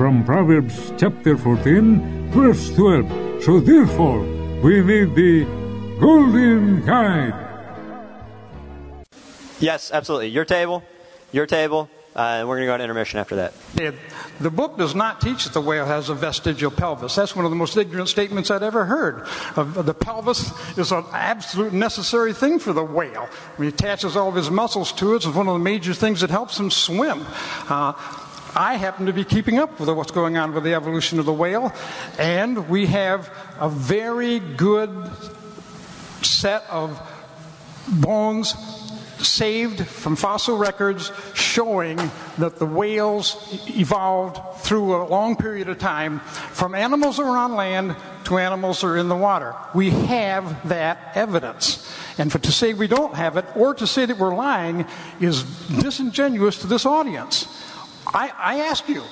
From Proverbs chapter 14, verse 12. So therefore, we need the Golden Guide. Yes, absolutely. Your table, your table, uh, and we're going to go on intermission after that. It- the book does not teach that the whale has a vestigial pelvis. That's one of the most ignorant statements I'd ever heard. Of the pelvis is an absolute necessary thing for the whale. He attaches all of his muscles to it. It's one of the major things that helps him swim. Uh, I happen to be keeping up with what's going on with the evolution of the whale, and we have a very good set of bones saved from fossil records showing that the whales evolved through a long period of time from animals that were on land to animals that are in the water. We have that evidence. And for, to say we don't have it or to say that we're lying is disingenuous to this audience. I, I ask you,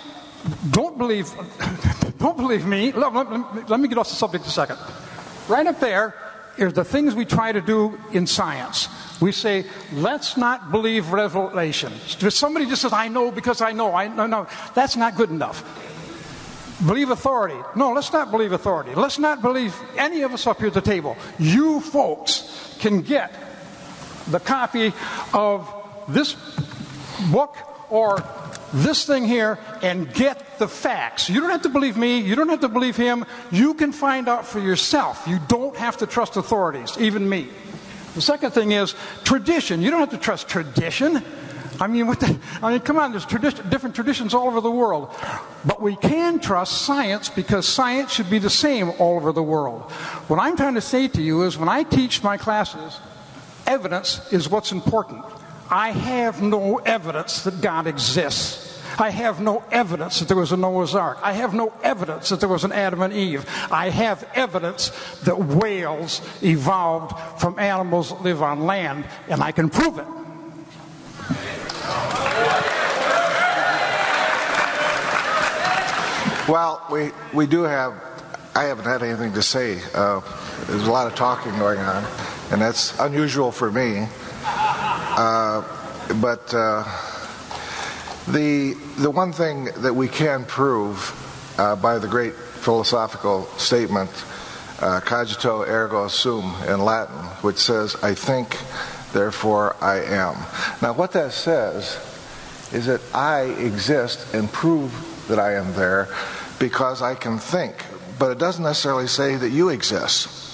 don't believe, don't believe me. Let, let- let me get off the subject a second. Right up there is the things we try to do in science. We say, let's not believe revelation. If somebody just says, I know because I know, I no, no, that's not good enough. Believe authority. No, let's not believe authority. Let's not believe any of us up here at the table. You folks can get the copy of this book or this thing here and get the facts. You don't have to believe me. You don't have to believe him. You can find out for yourself. You don't have to trust authorities, even me. The second thing is tradition. You don't have to trust tradition. I mean, what the, I mean, come on, there's different traditions all over the world. But we can trust science because science should be the same all over the world. What I'm trying to say to you is when I teach my classes, evidence is what's important. I have no evidence that God exists. I have no evidence that there was a Noah's Ark. I have no evidence that there was an Adam and Eve. I have evidence that whales evolved from animals that live on land, and I can prove it. Well, we, we do have, I haven't had anything to say. Uh, there's a lot of talking going on, and that's unusual for me. Uh, but uh, the, the one thing that we can prove uh, by the great philosophical statement, cogito ergo sum in Latin, which says, I think, therefore I am. Now, what that says is that I exist and prove that I am there because I can think. But it doesn't necessarily say that you exist.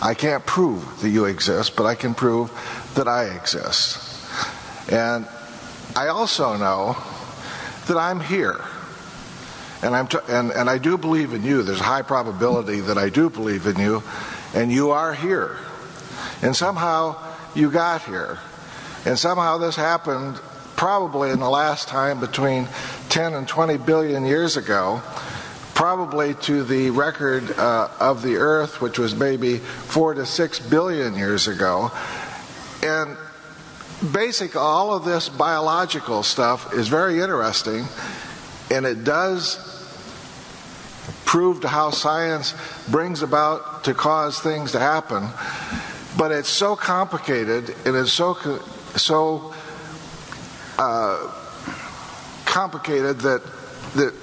I can't prove that you exist, but I can prove that I exist. And I also know that I'm here. And, I'm t- and, and I do believe in you. There's a high probability that I do believe in you, and you are here. And somehow you got here. And somehow this happened probably in the last time between 10 and 20 billion years ago, probably to the record uh, of the Earth, which was maybe four to six billion years ago. And basic, all of this biological stuff is very interesting, and it does prove to how science brings about to cause things to happen. But it's so complicated and it's so so uh, complicated that that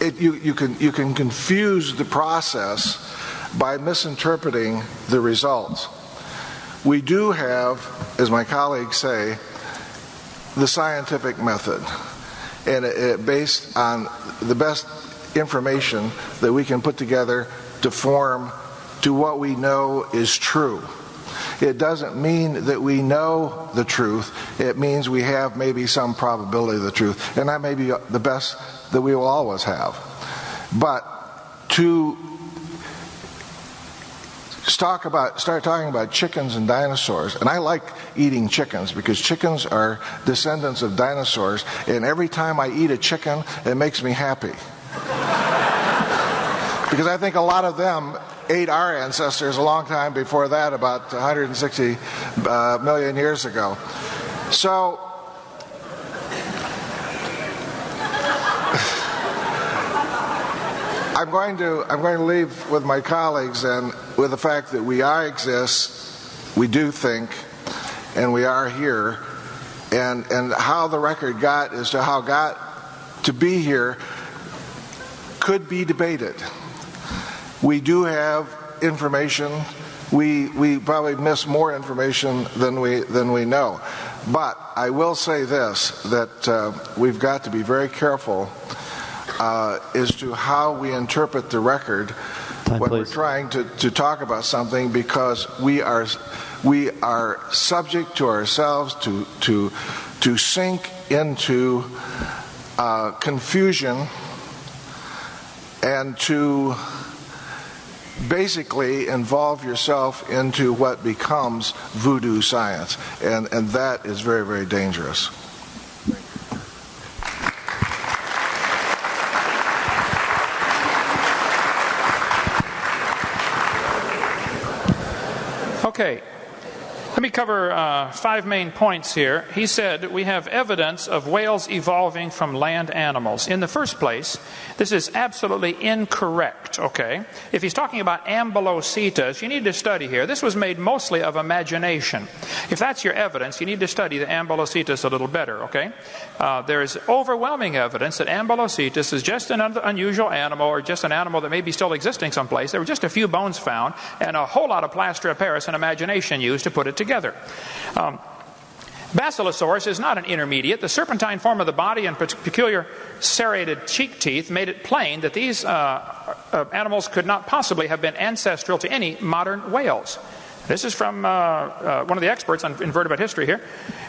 it, you, you can you can confuse the process by misinterpreting the results. We do have, as my colleagues say, the scientific method, and it, it based on the best information that we can put together to form to what we know is true. It doesn't mean that we know the truth. It means we have maybe some probability of the truth. And that may be the best that we will always have. But to talk about start talking about chickens and dinosaurs. And i like eating chickens because chickens are descendants of dinosaurs. And every time i eat a chicken it makes me happy. Because i think a lot of them ate our ancestors a long time before that about 160 uh, million years ago. So I'm going to I'm going to leave with my colleagues and with the fact that we are exist, we do think, and we are here, and and how the record got as to how got to be here could be debated. We do have information. We we probably miss more information than we than we know. But I will say this that uh, we've got to be very careful uh, as to how we interpret the record Time, when please. we're trying to, to talk about something because we are we are subject to ourselves to to to sink into uh, confusion and to basically involve yourself into what becomes voodoo science and and that is very very dangerous Okay. Let me cover uh, five main points here. He said we have evidence of whales evolving from land animals. In the first place, this is absolutely incorrect, okay? If he's talking about ambulocetus, you need to study here. This was made mostly of imagination. If that's your evidence, you need to study the ambulocetus a little better, okay? Uh, there is overwhelming evidence that ambulocetus is just an un- unusual animal or just an animal that may be still existing someplace. There were just a few bones found and a whole lot of plaster of Paris and imagination used to put it together. Um, Basilosaurus is not an intermediate. The serpentine form of the body and peculiar serrated cheek teeth made it plain that these uh, uh, animals could not possibly have been ancestral to any modern whales. This is from uh, uh one of the experts on invertebrate history here.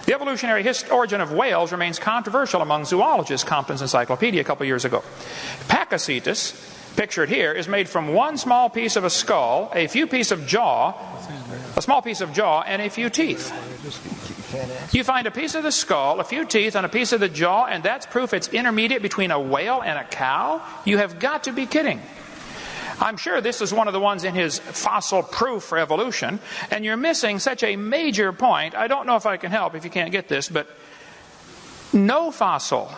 The evolutionary hist- origin of whales remains controversial among zoologists, Compton's Encyclopedia a couple years ago. Pakicetus, pictured here, is made from one small piece of a skull, a few pieces of jaw, a small piece of jaw, and a few teeth. You find a piece of the skull, a few teeth, and a piece of the jaw, and that's proof it's intermediate between a whale and a cow? You have got to be kidding. I'm sure this is one of the ones in his fossil proof for evolution, and you're missing such a major point. I don't know if I can help if you can't get this, but no fossil,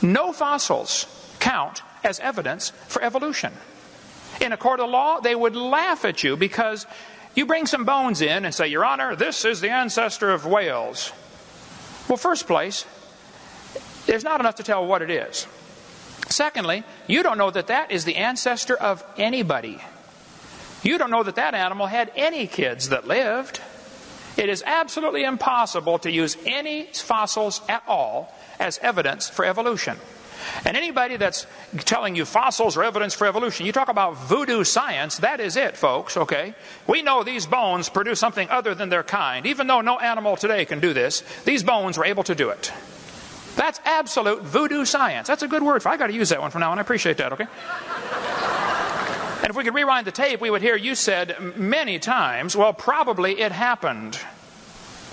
no fossils count as evidence for evolution. In a court of law, they would laugh at you because you bring some bones in and say, Your Honor, this is the ancestor of whales. Well, first place, there's not enough to tell what it is. Secondly, you don't know that that is the ancestor of anybody. You don't know that that animal had any kids that lived. It is absolutely impossible to use any fossils at all as evidence for evolution. And anybody that's telling you fossils are evidence for evolution, you talk about voodoo science, that is it, folks, okay? We know these bones produce something other than their kind. Even though no animal today can do this, these bones were able to do it. That's absolute voodoo science. That's a good word for I got to use that one from now on. I appreciate that, okay? And if we could rewind the tape, we would hear you said many times, well, probably it happened.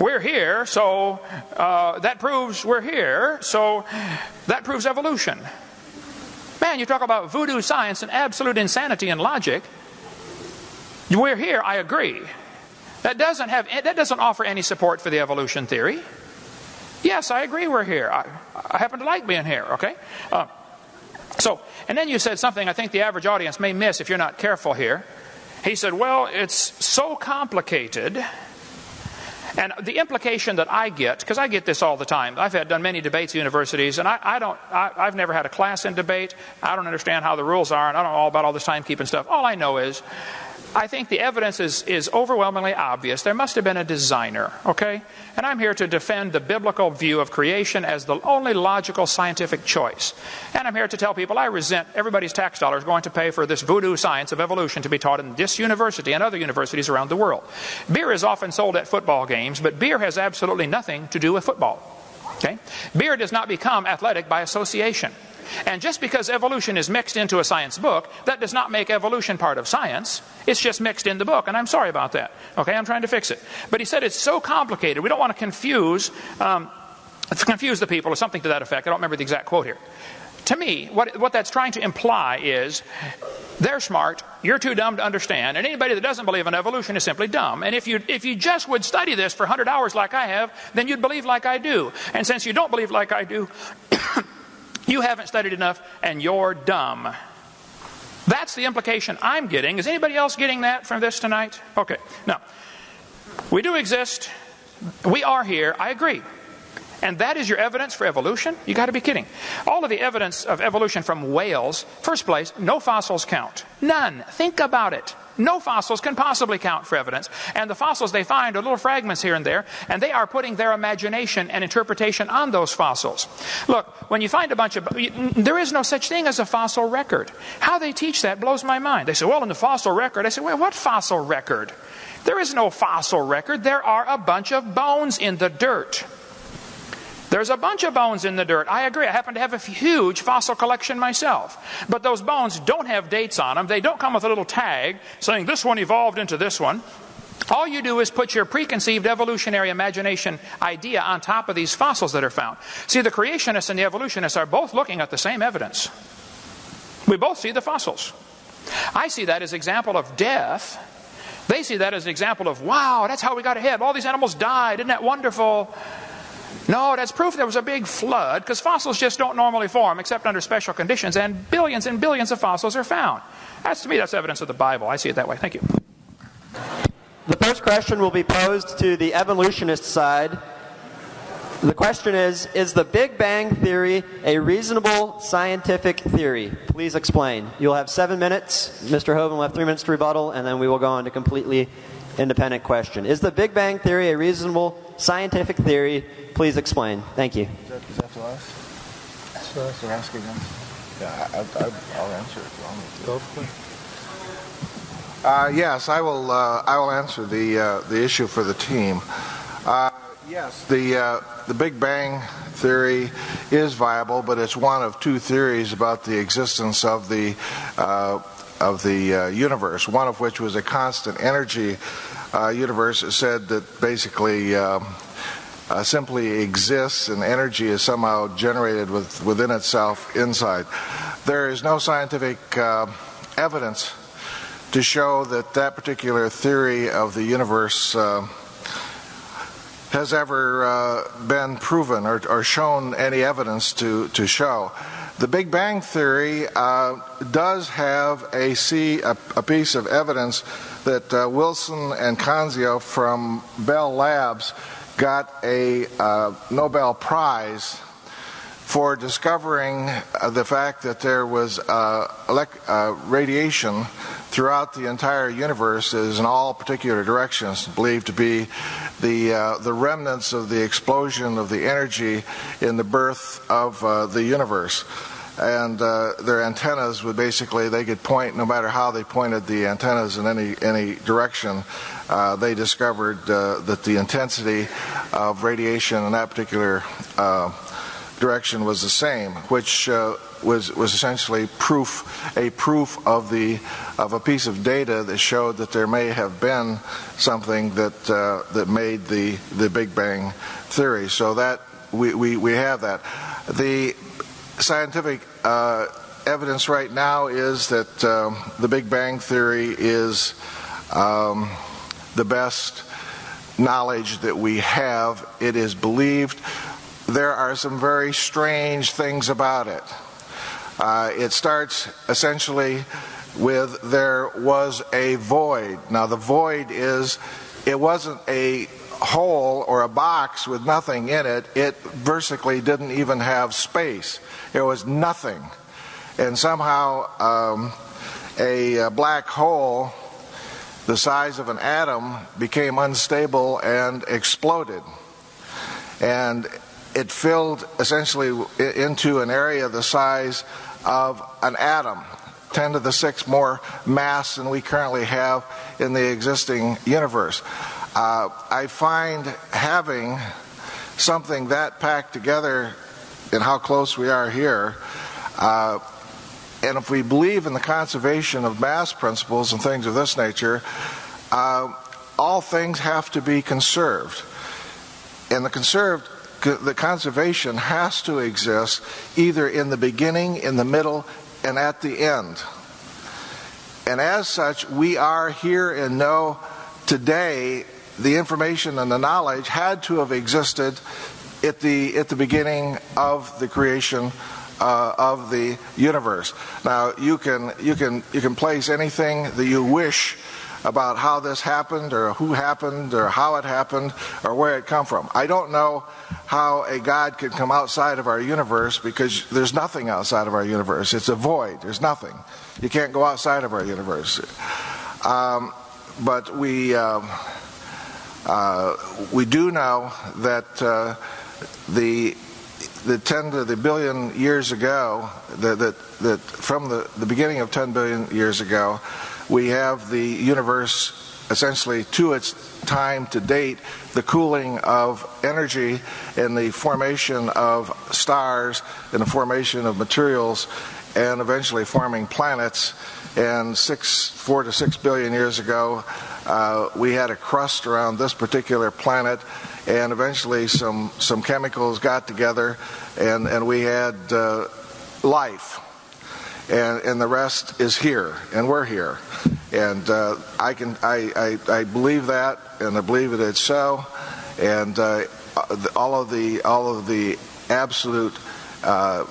We're here, so uh, that proves we're here, so that proves evolution. Man, you talk about voodoo science and absolute insanity and logic. We're here, I agree. That doesn't have that doesn't offer any support for the evolution theory. Yes, I agree we're here. I, I happen to like being here, okay? Uh, so, and then you said something I think the average audience may miss if you're not careful here. He said, Well, it's so complicated. And the implication that I get, because I get this all the time, I've had done many debates at universities, and I, I don't, I, have never had a class in debate. I don't understand how the rules are, and I don't know all about all this timekeeping stuff. All I know is I think the evidence is, is overwhelmingly obvious. There must have been a designer, okay? And I'm here to defend the biblical view of creation as the only logical scientific choice. And I'm here to tell people I resent everybody's tax dollars going to pay for this voodoo science of evolution to be taught in this university and other universities around the world. Beer is often sold at football games, but beer has absolutely nothing to do with football. Okay? Beer does not become athletic by association. And just because evolution is mixed into a science book, that does not make evolution part of science. It's just mixed in the book, and I'm sorry about that. Okay, I'm trying to fix it. But he said it's so complicated, we don't want to confuse, um, confuse the people, or something to that effect. I don't remember the exact quote here. To me, what, what that's trying to imply is they're smart, you're too dumb to understand, and anybody that doesn't believe in evolution is simply dumb. And if you, if you just would study this for 100 hours like I have, then you'd believe like I do. And since you don't believe like I do, You haven't studied enough and you're dumb. That's the implication I'm getting. Is anybody else getting that from this tonight? Okay. Now, we do exist. We are here. I agree. And that is your evidence for evolution? You got to be kidding. All of the evidence of evolution from whales, first place, no fossils count. None. Think about it. No fossils can possibly count for evidence. And the fossils they find are little fragments here and there, and they are putting their imagination and interpretation on those fossils. Look, when you find a bunch of. There is no such thing as a fossil record. How they teach that blows my mind. They say, well, in the fossil record. I say, well, what fossil record? There is no fossil record. There are a bunch of bones in the dirt. There's a bunch of bones in the dirt. I agree. I happen to have a huge fossil collection myself. But those bones don't have dates on them. They don't come with a little tag saying this one evolved into this one. All you do is put your preconceived evolutionary imagination idea on top of these fossils that are found. See, the creationists and the evolutionists are both looking at the same evidence. We both see the fossils. I see that as example of death. They see that as an example of, wow, that's how we got ahead. All these animals died. Isn't that wonderful? No, that's proof there was a big flood because fossils just don't normally form except under special conditions, and billions and billions of fossils are found. That's to me, that's evidence of the Bible. I see it that way. Thank you. The first question will be posed to the evolutionist side. The question is Is the Big Bang Theory a reasonable scientific theory? Please explain. You'll have seven minutes. Mr. Hovind will have three minutes to rebuttal, and then we will go on to completely independent question. Is the Big Bang Theory a reasonable scientific theory? Please explain. Thank you. Is that, is that to us? That's to us. They're asking us. Yeah, I, will answer it. Go uh, yes, I will. Uh, I will answer the uh, the issue for the team. Uh, yes, the uh, the Big Bang theory is viable, but it's one of two theories about the existence of the uh, of the uh, universe, one of which was a constant energy uh, universe. Said that basically um, uh, simply exists and energy is somehow generated with, within itself inside. There is no scientific uh, evidence to show that that particular theory of the universe uh, has ever uh, been proven or, or, shown any evidence to, to show. The Big Bang Theory uh, does have a, piece of evidence that uh, Wilson and Conzio from Bell Labs got a uh, Nobel Prize for discovering uh, the fact that there was uh, elect- uh, radiation throughout the entire universe is in all particular directions believed to be the uh, the remnants of the explosion of the energy in the birth of uh, the universe and uh, their antennas would basically they could point no matter how they pointed the antennas in any any direction uh, they discovered uh, that the intensity of radiation in that particular uh, direction was the same which uh, was was essentially proof a proof of the of a piece of data that showed that there may have been something that uh, that made the the Big Bang theory. So that we, we, we have that. The scientific uh, evidence right now is that um, the Big Bang Theory is um, the best knowledge that we have. It is believed. There are some very strange things about it. Uh, it starts essentially with there was a void. Now, the void is, it wasn't a hole or a box with nothing in it. It basically didn't even have space. There was nothing. And somehow, um, a, a black hole the size of an atom became unstable and exploded. And it filled essentially into an area the size of an atom, 10 to the 6 more mass than we currently have in the existing universe. Uh, I find having something that packed together and how close we are here, uh, and if we believe in the conservation of mass principles and things of this nature, uh, all things have to be conserved. And the conserved the conservation has to exist either in the beginning, in the middle, and at the end. And as such, we are here and know today the information and the knowledge had to have existed at the at the beginning of the creation uh, of the universe. Now you can you can you can place anything that you wish about how this happened or who happened or how it happened or where it come from. I don't know how a God could come outside of our universe because there's nothing outside of our universe. It's a void. There's nothing. You can't go outside of our universe. Um, but we uh, uh, we do know that uh, the the 10 to the billion years ago, that, that, that from the, the beginning of 10 billion years ago, we have the universe essentially to its time to date, the cooling of energy and the formation of stars and the formation of materials and eventually forming planets. And six, four to six billion years ago, uh, we had a crust around this particular planet, and eventually some, some chemicals got together, and, and we had uh, life and, and the rest is here, and we're here. And uh, I can I, I, I, believe that, and I believe that it's so. And uh, all of the all of the absolute uh,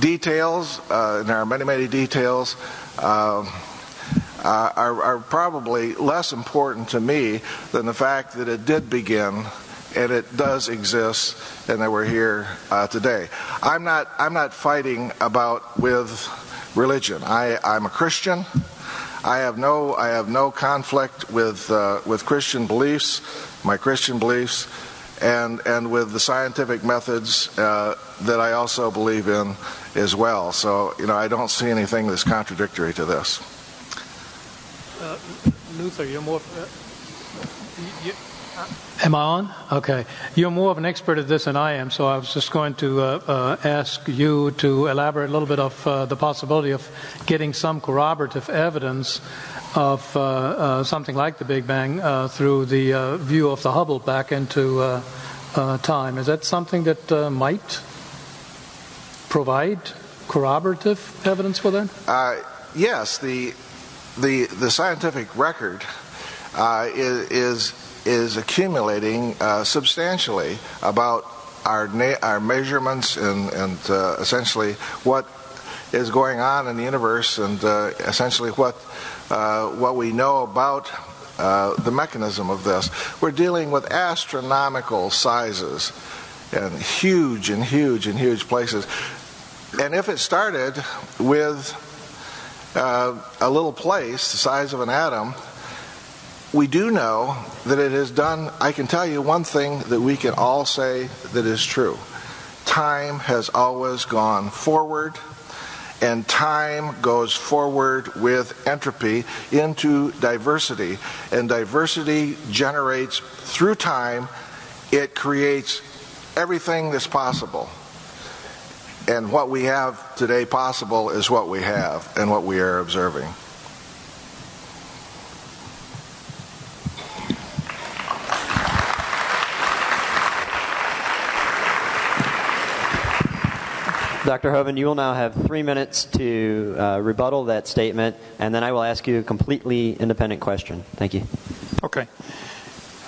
details, uh, and there are many many details. Um, uh, are, are probably less important to me than the fact that it did begin and it does exist, and that we're here uh, today. I'm not I'm not fighting about with religion. I, I'm a Christian. I have no I have no conflict with uh, with Christian beliefs, my Christian beliefs, and and with the scientific methods uh, that I also believe in as well. So you know I don't see anything that's contradictory to this. Uh, Luther, you're more. Uh, you, Am I on? Okay. You're more of an expert at this than I am, so I was just going to uh, uh, ask you to elaborate a little bit of uh, the possibility of getting some corroborative evidence of uh, uh, something like the Big Bang uh, through the view of the Hubble back into time. Is that something that might provide corroborative evidence for that? yes. The, the, the scientific record is, is is accumulating uh, substantially about our na- our measurements and and uh, essentially what is going on in the universe and uh, essentially what uh, what we know about uh, the mechanism of this. We're dealing with astronomical sizes and huge and huge and huge places. And if it started with uh, a little place the size of an atom we do know that it has done, I can tell you one thing that we can all say that is true. Time has always gone forward, and time goes forward with entropy into diversity. And diversity generates, through time, it creates everything that's possible. And what we have today possible is what we have and what we are observing. Dr. Hovind, you will now have three minutes to uh, rebuttal that statement, and then I will ask you a completely independent question. Thank you. Okay.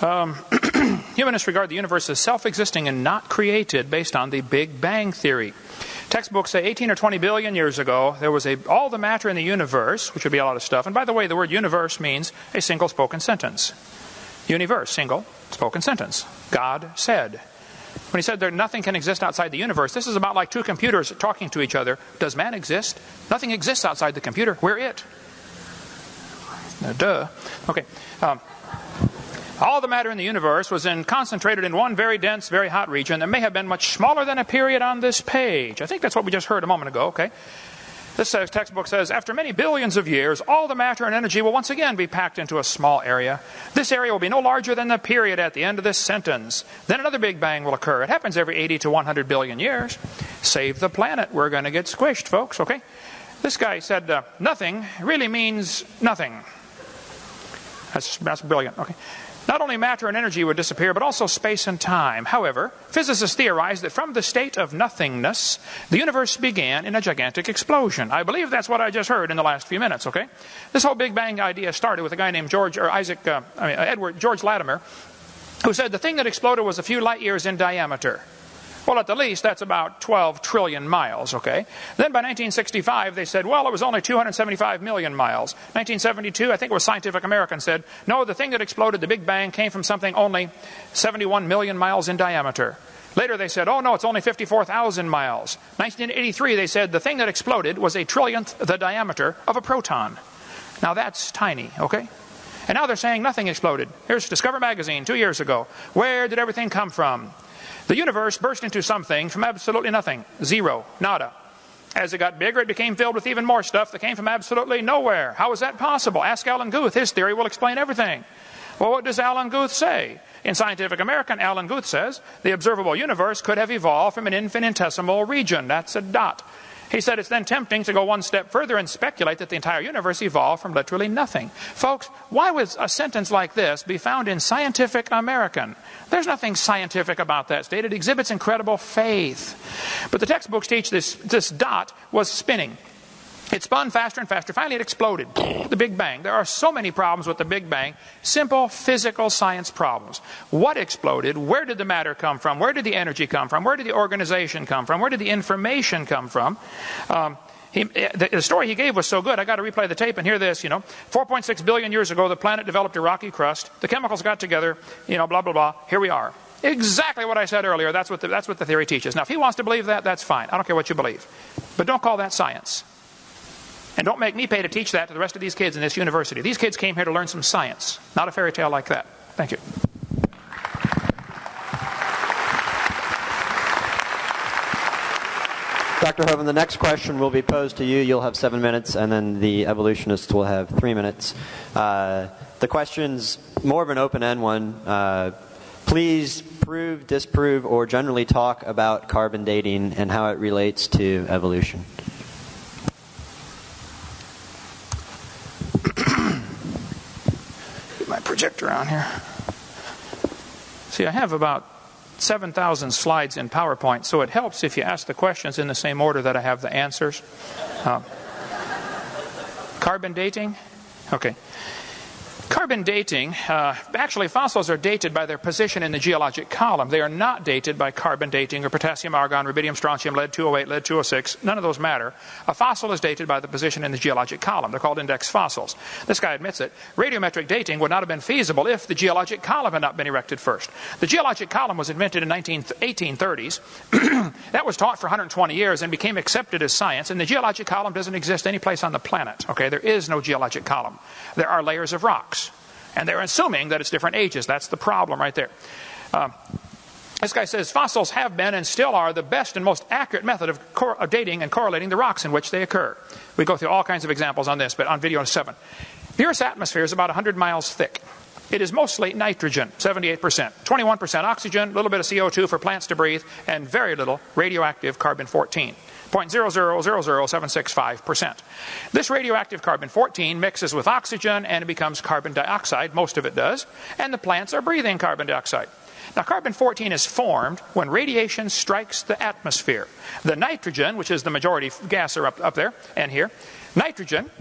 Um, humanists regard the universe as self existing and not created based on the Big Bang Theory. Textbooks say 18 or 20 billion years ago, there was a, all the matter in the universe, which would be a lot of stuff. And by the way, the word universe means a single spoken sentence. Universe, single spoken sentence. God said. When he said there nothing can exist outside the universe, this is about like two computers talking to each other. Does man exist? Nothing exists outside the computer. We're it. Uh, duh. Okay. Um, all the matter in the universe was in, concentrated in one very dense, very hot region that may have been much smaller than a period on this page. I think that's what we just heard a moment ago, okay? This textbook says, after many billions of years, all the matter and energy will once again be packed into a small area. This area will be no larger than the period at the end of this sentence. Then another Big Bang will occur. It happens every 80 to 100 billion years. Save the planet. We're going to get squished, folks, okay? This guy said, uh, nothing really means nothing. That's, that's brilliant, okay? Not only matter and energy would disappear, but also space and time. However, physicists theorize that from the state of nothingness, the universe began in a gigantic explosion. I believe that's what I just heard in the last few minutes, okay? This whole Big Bang idea started with a guy named George, or Isaac, uh, I mean, Edward, George Lemaitre, who said the thing that exploded was a few light years in diameter. Well, at the least, that's about 12 trillion miles, okay? Then by 1965, they said, well, it was only 275 million miles. 1972, I think it was Scientific American said, no, the thing that exploded, the Big Bang, came from something only 71 million miles in diameter. Later they said, oh no, it's only 54,000 miles. 1983 they said the thing that exploded was a trillionth the diameter of a proton. Now that's tiny, okay? And now they're saying nothing exploded. Here's Discover Magazine two years ago. Where did everything come from? The universe burst into something from absolutely nothing. Zero. Nada. As it got bigger, it became filled with even more stuff that came from absolutely nowhere. How is that possible? Ask Alan Guth. His theory will explain everything. Well, what does Alan Guth say? In Scientific American, Alan Guth says the observable universe could have evolved from an infinitesimal region. That's a dot. He said it's then tempting to go one step further and speculate that the entire universe evolved from literally nothing. Folks, why would a sentence like this be found in Scientific American? There's nothing scientific about that state. It exhibits incredible faith. But the textbooks teach this, this dot was spinning. It spun faster and faster. Finally, it exploded. The Big Bang. There are so many problems with the Big Bang. Simple physical science problems. What exploded? Where did the matter come from? Where did the energy come from? Where did the organization come from? Where did the information come from? Um, he, the, story he gave was so good, I got to replay the tape and hear this. You know, 4.6 billion years ago, the planet developed a rocky crust. The chemicals got together. You know, blah blah blah. Here we are. Exactly what I said earlier. That's what the, that's what the theory teaches. Now, if he wants to believe that, that's fine. I don't care what you believe, but don't call that science. And don't make me pay to teach that to the rest of these kids in this university. These kids came here to learn some science, not a fairy tale like that. Thank you. Dr. Hovind, the next question will be posed to you. You'll have seven minutes, and then the evolutionists will have three minutes. Uh, the question's more of an open end one. Uh, please prove, disprove, or generally talk about carbon dating and how it relates to evolution. Here. See, I have about 7,000 slides in PowerPoint, so it helps if you ask the questions in the same order that I have the answers. Uh, carbon dating? Okay. Carbon dating, uh, actually, fossils are dated by their position in the geologic column. They are not dated by carbon dating or potassium, argon, rubidium, strontium, lead 208, lead 206. None of those matter. A fossil is dated by the position in the geologic column. They're called index fossils. This guy admits it. Radiometric dating would not have been feasible if the geologic column had not been erected first. The geologic column was invented in the 1830s. that was taught for 120 years and became accepted as science. And the geologic column doesn't exist any place on the planet. Okay, there is no geologic column. There are layers of rocks. And they're assuming that it's different ages. That's the problem right there. Uh, this guy says fossils have been and still are the best and most accurate method of, cor- of, dating and correlating the rocks in which they occur. We go through all kinds of examples on this, but on video 7. The Earth's atmosphere is about 100 miles thick. It is mostly nitrogen, 78%, 21% oxygen, a little bit of CO2 for plants to breathe, and very little radioactive carbon 14. 0.0000765%. This radioactive carbon 14 mixes with oxygen and it becomes carbon dioxide, most of it does, and the plants are breathing carbon dioxide. Now, carbon 14 is formed when radiation strikes the atmosphere. The nitrogen, which is the majority gas up, up there and here, nitrogen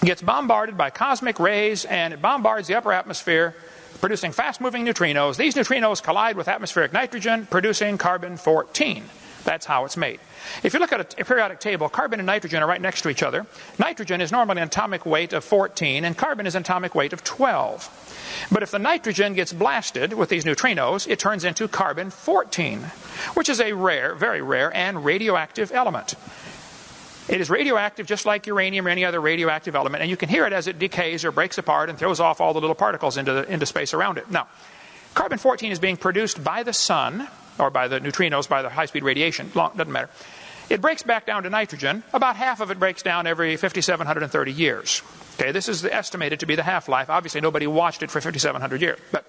gets bombarded by cosmic rays and it bombards the upper atmosphere, producing fast moving neutrinos. These neutrinos collide with atmospheric nitrogen, producing carbon 14. That's how it's made. If you look at a, periodic table, carbon and nitrogen are right next to each other. Nitrogen is normally an atomic weight of 14, and carbon is an atomic weight of 12. But if the nitrogen gets blasted with these neutrinos, it turns into carbon 14, which is a rare, very rare, and radioactive element. It is radioactive just like uranium or any other radioactive element, and you can hear it as it decays or breaks apart and throws off all the little particles into, the, into space around it. Now, carbon 14 is being produced by the sun, or by the neutrinos, by the high speed radiation, doesn't matter. It breaks back down to nitrogen. About half of it breaks down every 5,730 years. Okay, this is estimated to be the half life. Obviously, nobody watched it for 5,700 years. But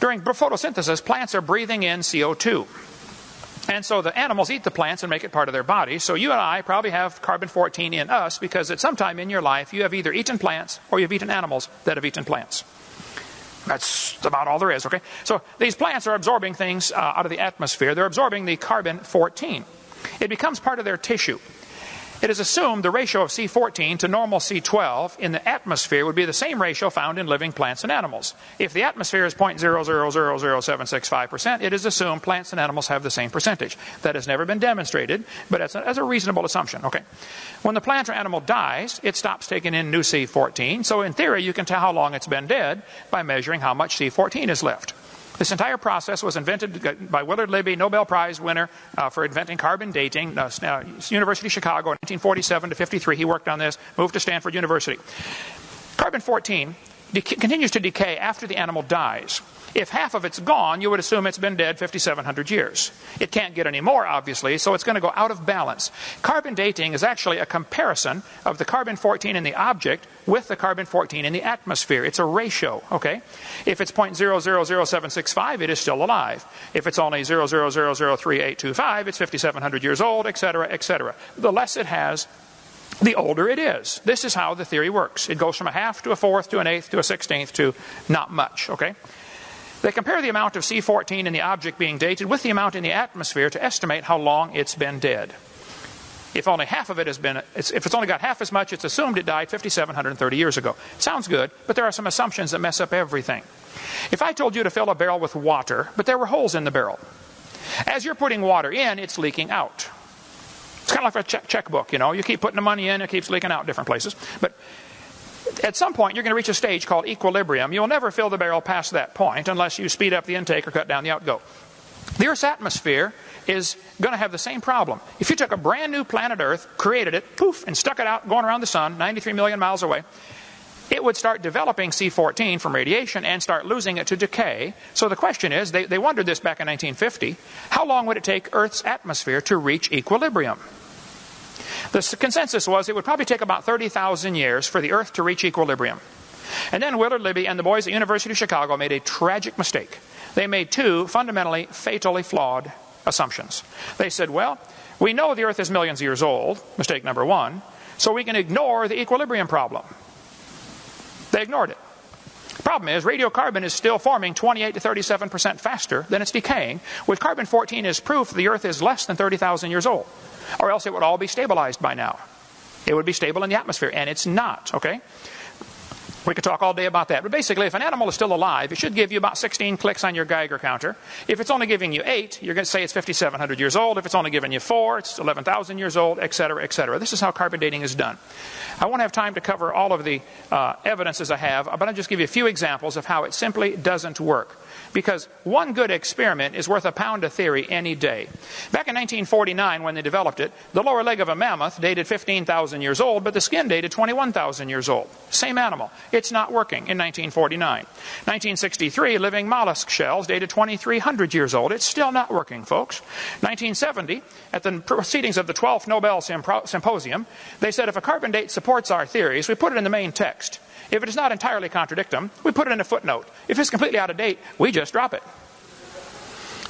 during photosynthesis, plants are breathing in CO2. And so the animals eat the plants and make it part of their body. So you and I probably have carbon 14 in us because at some time in your life you have either eaten plants or you've eaten animals that have eaten plants. That's about all there is, okay? So these plants are absorbing things uh, out of the atmosphere. They're absorbing the carbon 14. It becomes part of their tissue. It is assumed the ratio of C14 to normal C12 in the atmosphere would be the same ratio found in living plants and animals. If the atmosphere is 0.0000765%, it is assumed plants and animals have the same percentage. That has never been demonstrated, but as a, a reasonable assumption. Okay. When the plant or animal dies, it stops taking in new C14. So in theory, you can tell how long it's been dead by measuring how much C14 is left. This entire process was invented by Willard Libby, Nobel Prize winner uh, for inventing carbon dating, uh, uh University of Chicago, 1947 to 53. He worked on this, moved to Stanford University. Carbon 14 continues to decay after the animal dies. If half of it's gone, you would assume it's been dead 5,700 years. It can't get any more, obviously, so it's going to go out of balance. Carbon dating is actually a comparison of the carbon 14 in the object with the carbon 14 in the atmosphere. It's a ratio, okay? If it's 0.000765, it is still alive. If it's only 0.000385, it's 5,700 years old, etc., etc. The less it has, the older it is. This is how the theory works. It goes from a half to a fourth to an eighth to a sixteenth to not much, okay? They compare the amount of C14 in the object being dated with the amount in the atmosphere to estimate how long it's been dead. If only half of it has been, if it's only got half as much, it's assumed it died 5,730 years ago. Sounds good, but there are some assumptions that mess up everything. If I told you to fill a barrel with water, but there were holes in the barrel, as you're putting water in, it's leaking out. It's kind of like a check- checkbook, you know. You keep putting the money in, it keeps leaking out different places. But at some point, you're going to reach a stage called equilibrium. You'll never fill the barrel past that point unless you speed up the intake or cut down the outgo. The Earth's atmosphere is going to have the same problem. If you took a brand new planet Earth, created it, poof, and stuck it out going around the sun, 93 million miles away, it would start developing C14 from radiation and start losing it to decay. So the question is they, they wondered this back in 1950 how long would it take Earth's atmosphere to reach equilibrium? The consensus was it would probably take about 30,000 years for the Earth to reach equilibrium. And then Willard Libby and the boys at University of Chicago made a tragic mistake. They made two fundamentally fatally flawed assumptions. They said, well, we know the Earth is millions of years old, mistake number one, so we can ignore the equilibrium problem. They ignored it. Problem is, radiocarbon is still forming 28 to 37 percent faster than it's decaying, with carbon 14 is proof the Earth is less than 30,000 years old or else it would all be stabilized by now. It would be stable in the atmosphere, and it's not, okay? We could talk all day about that. But basically, if an animal is still alive, it should give you about 16 clicks on your Geiger counter. If it's only giving you 8, you're going to say it's 5,700 years old. If it's only giving you 4, it's 11,000 years old, etc., etc. This is how carbon dating is done. I won't have time to cover all of the uh, evidences I have, but I'll just give you a few examples of how it simply doesn't work because one good experiment is worth a pound of theory any day. Back in 1949, when they developed it, the lower leg of a mammoth dated 15,000 years old, but the skin dated 21,000 years old. Same animal. It's not working in 1949. 1963, living mollusk shells dated 2,300 years old. It's still not working, folks. 1970, at the proceedings of the 12th Nobel Symposium, they said if a carbon date supports our theories, we put it in the main text. If it does not entirely contradict them, we put it in a footnote. If it's completely out of date, we just drop it.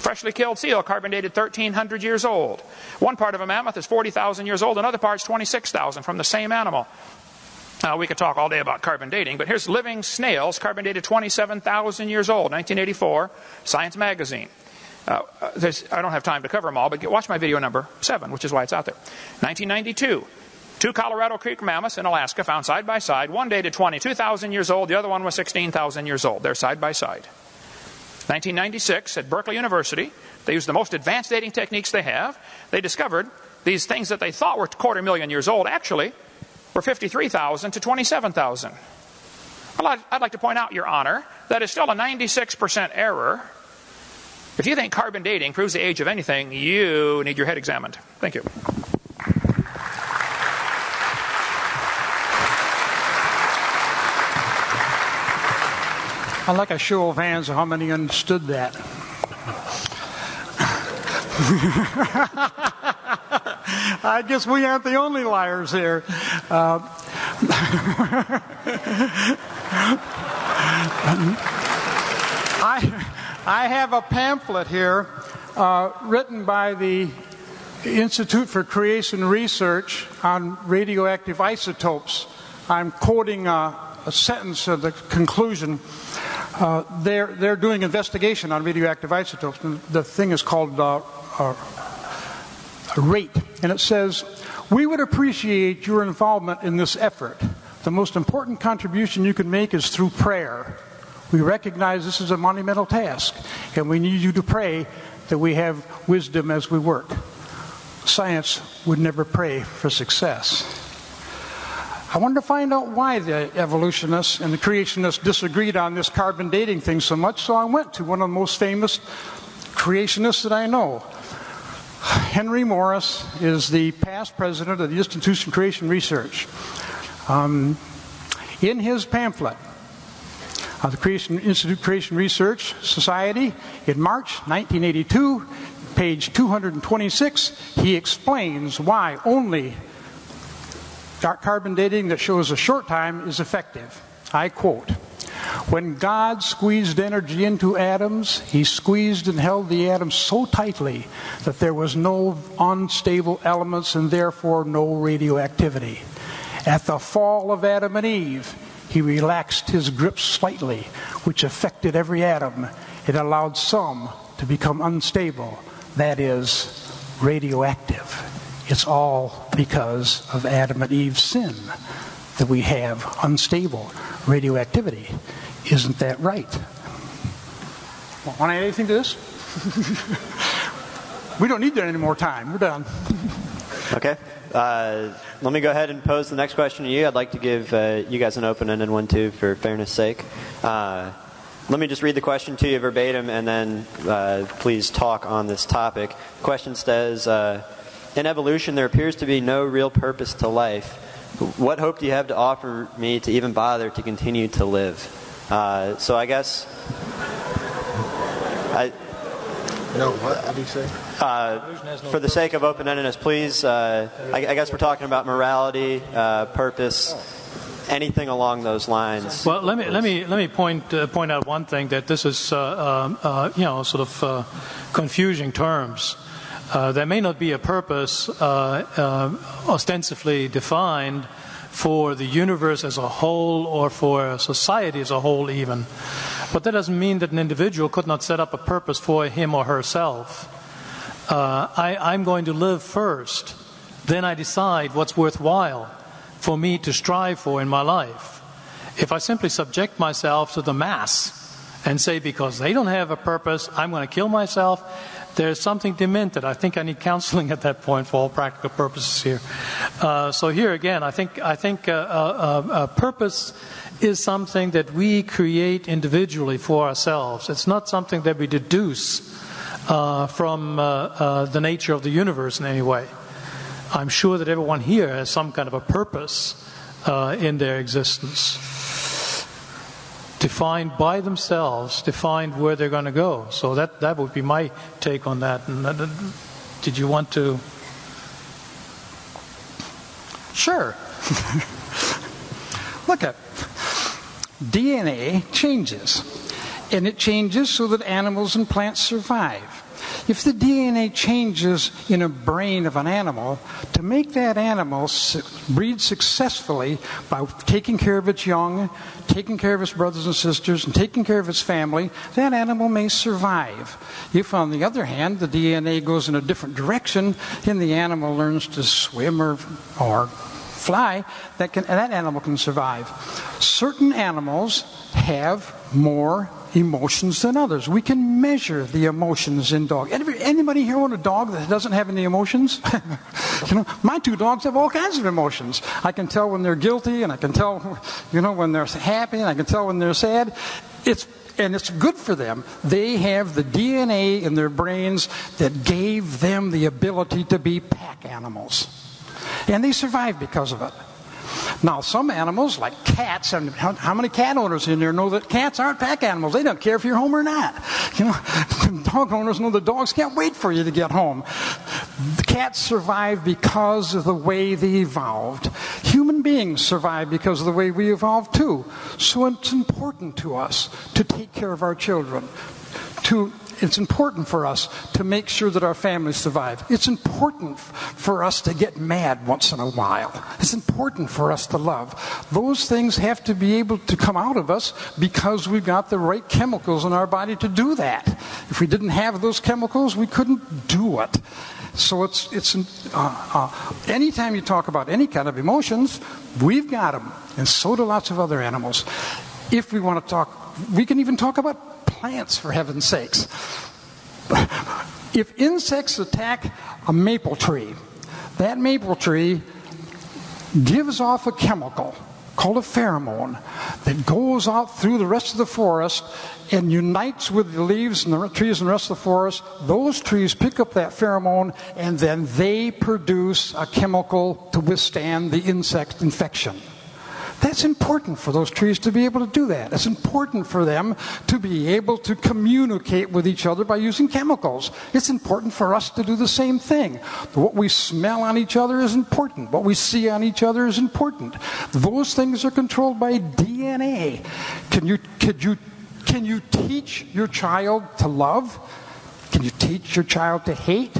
Freshly killed seal, carbon dated 1,300 years old. One part of a mammoth is 40,000 years old, another part is 26,000 from the same animal. Now, we could talk all day about carbon dating, but here's living snails, carbon dated 27,000 years old, 1984, Science Magazine. Uh, uh I don't have time to cover them all, but get, watch my video number 7, which is why it's out there. 1992, two Colorado Creek mammoths in Alaska found side by side, one dated 22,000 years old, the other one was 16,000 years old. They're side by side. 1996, at Berkeley University, they used the most advanced dating techniques they have. They discovered these things that they thought were quarter million years old actually were 53,000 to 27,000. I'd like to point out, Your Honor, that is still a 96% error. If you think carbon dating proves the age of anything, you need your head examined. Thank you. I'd like a show of hands of how many understood that. I guess we aren't the only liars here. Uh, I, I have a pamphlet here uh, written by the Institute for Creation Research on radioactive isotopes. I'm quoting a, a sentence of the conclusion. Uh, they're, they're doing investigation on radioactive isotopes. And The thing is called uh, uh rate. And it says, We would appreciate your involvement in this effort. The most important contribution you can make is through prayer. We recognize this is a monumental task, and we need you to pray that we have wisdom as we work. Science would never pray for success. I wanted to find out why the evolutionists and the creationists disagreed on this carbon dating thing so much, so I went to one of the most famous creationists that I know, Henry Morris is the past president of the Institution for Creation Research. Um, in his pamphlet, uh, the Creation Institute Creation Research Society, in March 1982, page 226, he explains why only dark carbon dating that shows a short time is effective. I quote when God squeezed energy into atoms, He squeezed and held the atoms so tightly that there was no unstable elements and therefore no radioactivity. At the fall of Adam and Eve, He relaxed His grip slightly, which affected every atom. It allowed some to become unstable, that is, radioactive. It's all because of Adam and Eve's sin that we have unstable radioactivity. Isn't that right? Want to add anything to this? we don't need that any more time. We're done. Okay. Uh, let me go ahead and pose the next question to you. I'd like to give uh, you guys an open ended one, too, for fairness sake. Uh, let me just read the question to you verbatim and then uh, please talk on this topic. The question says uh, In evolution, there appears to be no real purpose to life. What hope do you have to offer me to even bother to continue to live? Uh, so I guess. I, no, what did he say? Uh, for the sake of open endedness, please, uh, I, I, guess we're talking about morality, uh, purpose, anything along those lines. Well, let me let me let me point uh, point out one thing that this is uh, um, you know sort of confusing terms. Uh, there may not be a purpose uh, uh, ostensibly defined for the universe as a whole or for society as a whole, even. But that doesn't mean that an individual could not set up a purpose for him or herself. Uh, I, I'm going to live first, then I decide what's worthwhile for me to strive for in my life. If I simply subject myself to the mass and say, because they don't have a purpose, I'm going to kill myself, there's something demented. I think I need counseling at that point for all practical purposes here. Uh, so here again, I think I think uh, uh, uh purpose is something that we create individually for ourselves. It's not something that we deduce uh, from uh, the nature of the universe in any way. I'm sure that everyone here has some kind of a purpose in their existence defined by themselves, defined where they're going to go. So that, that would be my take on that. And uh, did you want to? Sure. Look at DNA changes, and it changes so that animals and plants survive. If the DNA changes in a brain of an animal, to make that animal breed successfully by taking care of its young, taking care of its brothers and sisters, and taking care of its family, that animal may survive. If, on the other hand, the DNA goes in a different direction and the animal learns to swim or, or fly, that, can, that animal can survive. Certain animals have more emotions than others. We can measure the emotions in dogs. Anybody here own a dog that doesn't have any emotions? you know, my two dogs have all kinds of emotions. I can tell when they're guilty, and I can tell, you know, when they're happy, and I can tell when they're sad. It's and it's good for them. They have the DNA in their brains that gave them the ability to be pack animals. And they survive because of it. Now, some animals, like cats, how, how, many cat owners in there know that cats aren't pack animals? They don't care if you're home or not. You know, dog owners know the dogs can't wait for you to get home. The cats survive because of the way they evolved. Human beings survive because of the way we evolved too. So it's important to us to take care of our children, to it's important for us to make sure that our families survive. It's important for us to get mad once in a while. It's important for us to love. Those things have to be able to come out of us because we've got the right chemicals in our body to do that. If we didn't have those chemicals, we couldn't do it. So it's, it's uh, uh, anytime you talk about any kind of emotions, we've got them, and so do lots of other animals. If we want to talk, we can even talk about plants, for heaven's sakes. If insects attack a maple tree, that maple tree gives off a chemical called a pheromone that goes out through the rest of the forest and unites with the leaves and the trees and the rest of the forest. Those trees pick up that pheromone and then they produce a chemical to withstand the insect infection. That's important for those trees to be able to do that. It's important for them to be able to communicate with each other by using chemicals. It's important for us to do the same thing. What we smell on each other is important. What we see on each other is important. Those things are controlled by DNA. Can you, could you, can you teach your child to love? Can you teach your child to hate?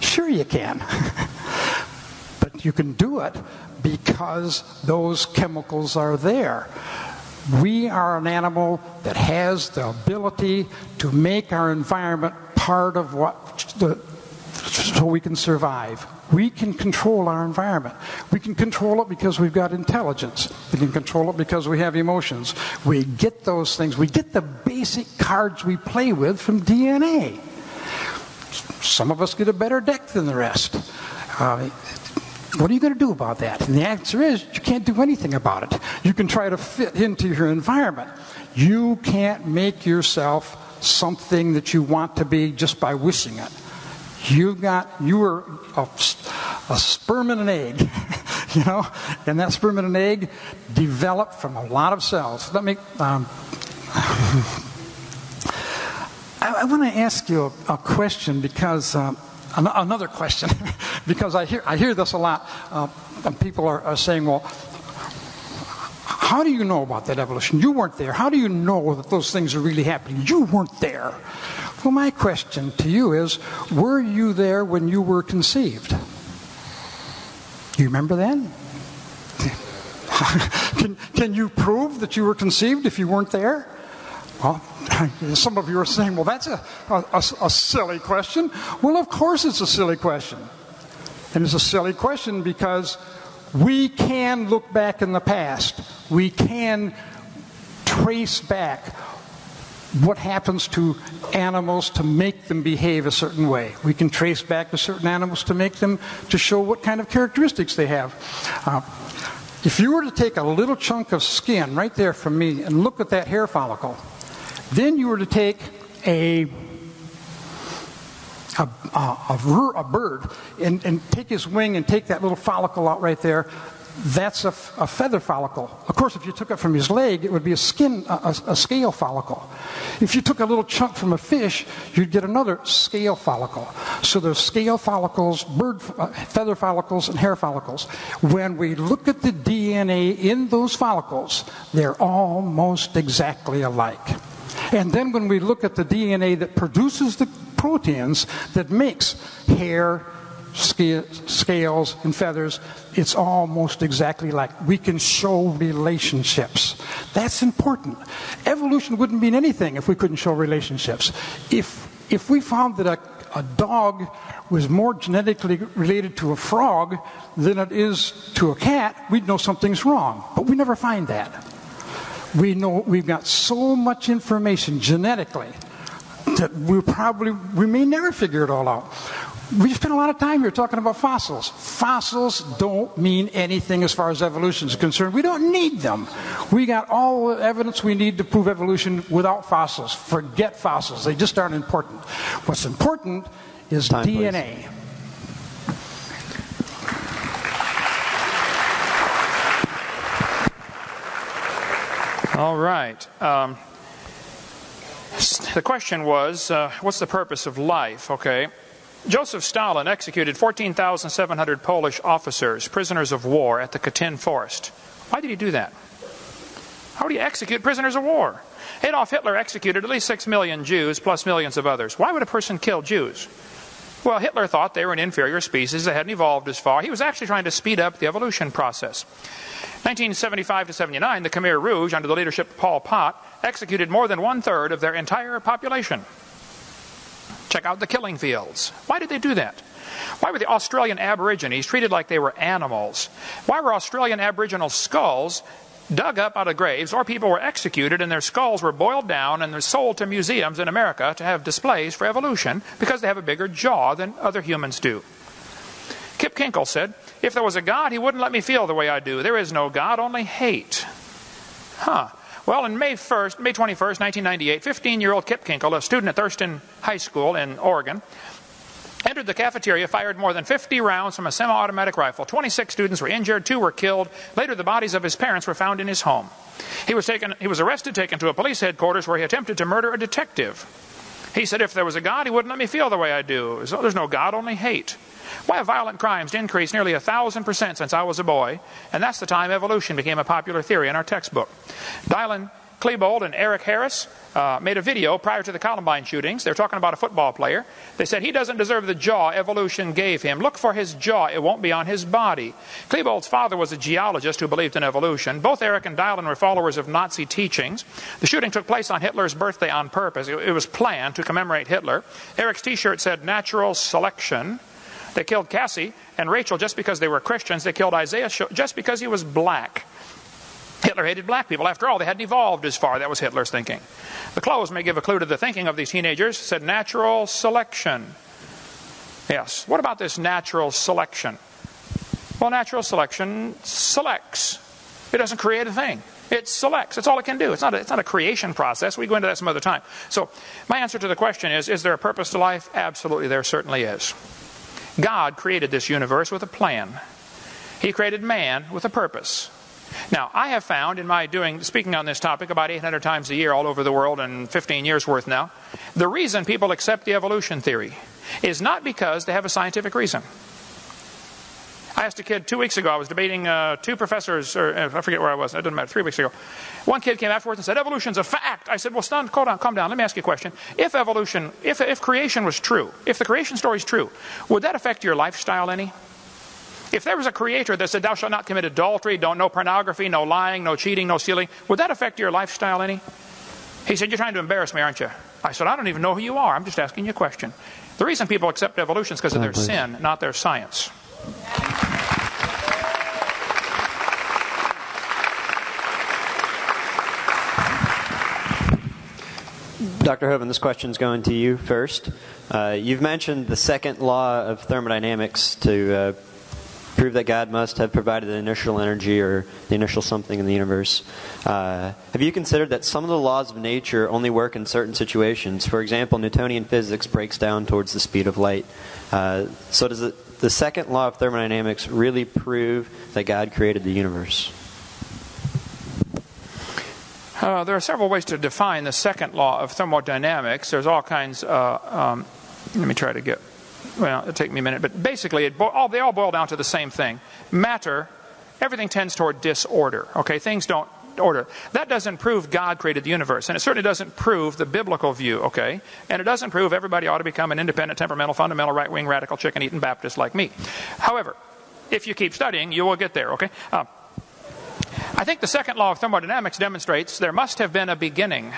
Sure, you can. but you can do it because those chemicals are there. We are an animal that has the ability to make our environment part of what the, so we can survive. We can control our environment. We can control it because we've got intelligence. We can control it because we have emotions. We get those things. We get the basic cards we play with from DNA. Some of us get a better deck than the rest. Uh, what are you going to do about that? And the answer is you can't do anything about it. You can try to fit into your environment. You can't make yourself something that you want to be just by wishing it. You got you were a, a sperm and an egg, you know, and that sperm and an egg developed from a lot of cells. Let me. Um, I, I want to ask you a, a question because. Um, another question, because I hear, I hear this a lot. Uh, people are, are saying, well, how do you know about that evolution? You weren't there. How do you know that those things are really happening? You weren't there. Well, my question to you is were you there when you were conceived? Do you remember then? can, can you prove that you were conceived if you weren't there? Well, some of you are saying, well, that's a, a, a, silly question. Well, of course it's a silly question. And it's a silly question because we can look back in the past. We can trace back what happens to animals to make them behave a certain way. We can trace back to certain animals to make them, to show what kind of characteristics they have. Uh, if you were to take a little chunk of skin right there from me and look at that hair follicle, then you were to take a a, a, a bird and, and, take his wing and take that little follicle out right there. That's a, a, feather follicle. Of course, if you took it from his leg, it would be a skin, a, a scale follicle. If you took a little chunk from a fish, you'd get another scale follicle. So there's scale follicles, bird uh, feather follicles, and hair follicles. When we look at the DNA in those follicles, they're almost exactly alike. And then when we look at the DNA that produces the proteins that makes hair, scales, and feathers. It's almost exactly like we can show relationships. That's important. Evolution wouldn't mean anything if we couldn't show relationships. If if we found that a, a dog was more genetically related to a frog than it is to a cat, we'd know something's wrong. But we never find that. We know we've got so much information genetically that we probably we may never figure it all out. We spent a lot of time here talking about fossils. Fossils don't mean anything as far as evolution is concerned. We don't need them. We got all the evidence we need to prove evolution without fossils. Forget fossils. They just aren't important. What's important is Time, DNA. All right. Um, the question was, uh, what's the purpose of life? Okay. Joseph Stalin executed 14,700 Polish officers, prisoners of war, at the Katyn forest. Why did he do that? How do you execute prisoners of war? Adolf Hitler executed at least 6 million Jews plus millions of others. Why would a person kill Jews? Well, Hitler thought they were an inferior species that hadn't evolved as far. He was actually trying to speed up the evolution process. 1975 to 79, the Khmer Rouge, under the leadership of Pol Pot, executed more than one third of their entire population. Check out the killing fields. Why did they do that? Why were the Australian Aborigines treated like they were animals? Why were Australian Aboriginal skulls dug up out of graves, or people were executed and their skulls were boiled down and they're sold to museums in America to have displays for evolution because they have a bigger jaw than other humans do? Kip Kinkel said, If there was a God, he wouldn't let me feel the way I do. There is no God, only hate. Huh. Well, in May 1st, May 21st, 1998, 15-year-old Kip Kinkel, a student at Thurston High School in Oregon, entered the cafeteria, fired more than 50 rounds from a semi-automatic rifle. 26 students were injured, two were killed. Later, the bodies of his parents were found in his home. He was taken, he was arrested, taken to a police headquarters where he attempted to murder a detective. He said, if there was a God, he wouldn't let me feel the way I do. There's no God, only hate. Why have violent crimes increased nearly a thousand percent since I was a boy? And that's the time evolution became a popular theory in our textbook. Dylan Klebold and Eric Harris uh, made a video prior to the Columbine shootings. They're talking about a football player. They said he doesn't deserve the jaw evolution gave him. Look for his jaw, it won't be on his body. Klebold's father was a geologist who believed in evolution. Both Eric and Dylan were followers of Nazi teachings. The shooting took place on Hitler's birthday on purpose. It, it was planned to commemorate Hitler. Eric's t shirt said natural selection. They killed Cassie and Rachel just because they were Christians. They killed Isaiah just because he was black. Hitler hated black people. After all, they hadn't evolved as far. That was Hitler's thinking. The clothes may give a clue to the thinking of these teenagers. It said natural selection. Yes. What about this natural selection? Well, natural selection selects. It doesn't create a thing. It selects. That's all it can do. It's not, a, it's not a creation process. We go into that some other time. So, my answer to the question is Is there a purpose to life? Absolutely, there certainly is. God created this universe with a plan. He created man with a purpose. Now, I have found in my doing speaking on this topic about 800 times a year all over the world and 15 years worth now, the reason people accept the evolution theory is not because they have a scientific reason. I asked a kid two weeks ago, I was debating uh, two professors, or uh, I forget where I was, it doesn't matter, three weeks ago. One kid came afterwards and said, Evolution's a fact. I said, Well, stand, calm down, calm down. Let me ask you a question. If evolution, if, if creation was true, if the creation story is true, would that affect your lifestyle any? If there was a creator that said, Thou shalt not commit adultery, don't no pornography, no lying, no cheating, no stealing, would that affect your lifestyle any? He said, You're trying to embarrass me, aren't you? I said, I don't even know who you are. I'm just asking you a question. The reason people accept evolution is because of their sin, not their science. Dr. Hovind, this question is going to you first. Uh, you've mentioned the second law of thermodynamics to uh, prove that God must have provided the initial energy or the initial something in the universe. Uh, have you considered that some of the laws of nature only work in certain situations? For example, Newtonian physics breaks down towards the speed of light. Uh, so, does it, the second law of thermodynamics really prove that God created the universe? Uh, there are several ways to define the second law of thermodynamics. There's all kinds. Uh, um, let me try to get. Well, it'll take me a minute, but basically, it bo- all, they all boil down to the same thing. Matter, everything tends toward disorder. Okay, things don't order. That doesn't prove God created the universe, and it certainly doesn't prove the biblical view, okay? And it doesn't prove everybody ought to become an independent, temperamental, fundamental, right wing, radical, chicken eating Baptist like me. However, if you keep studying, you will get there, okay? Uh, I think the second law of thermodynamics demonstrates there must have been a beginning.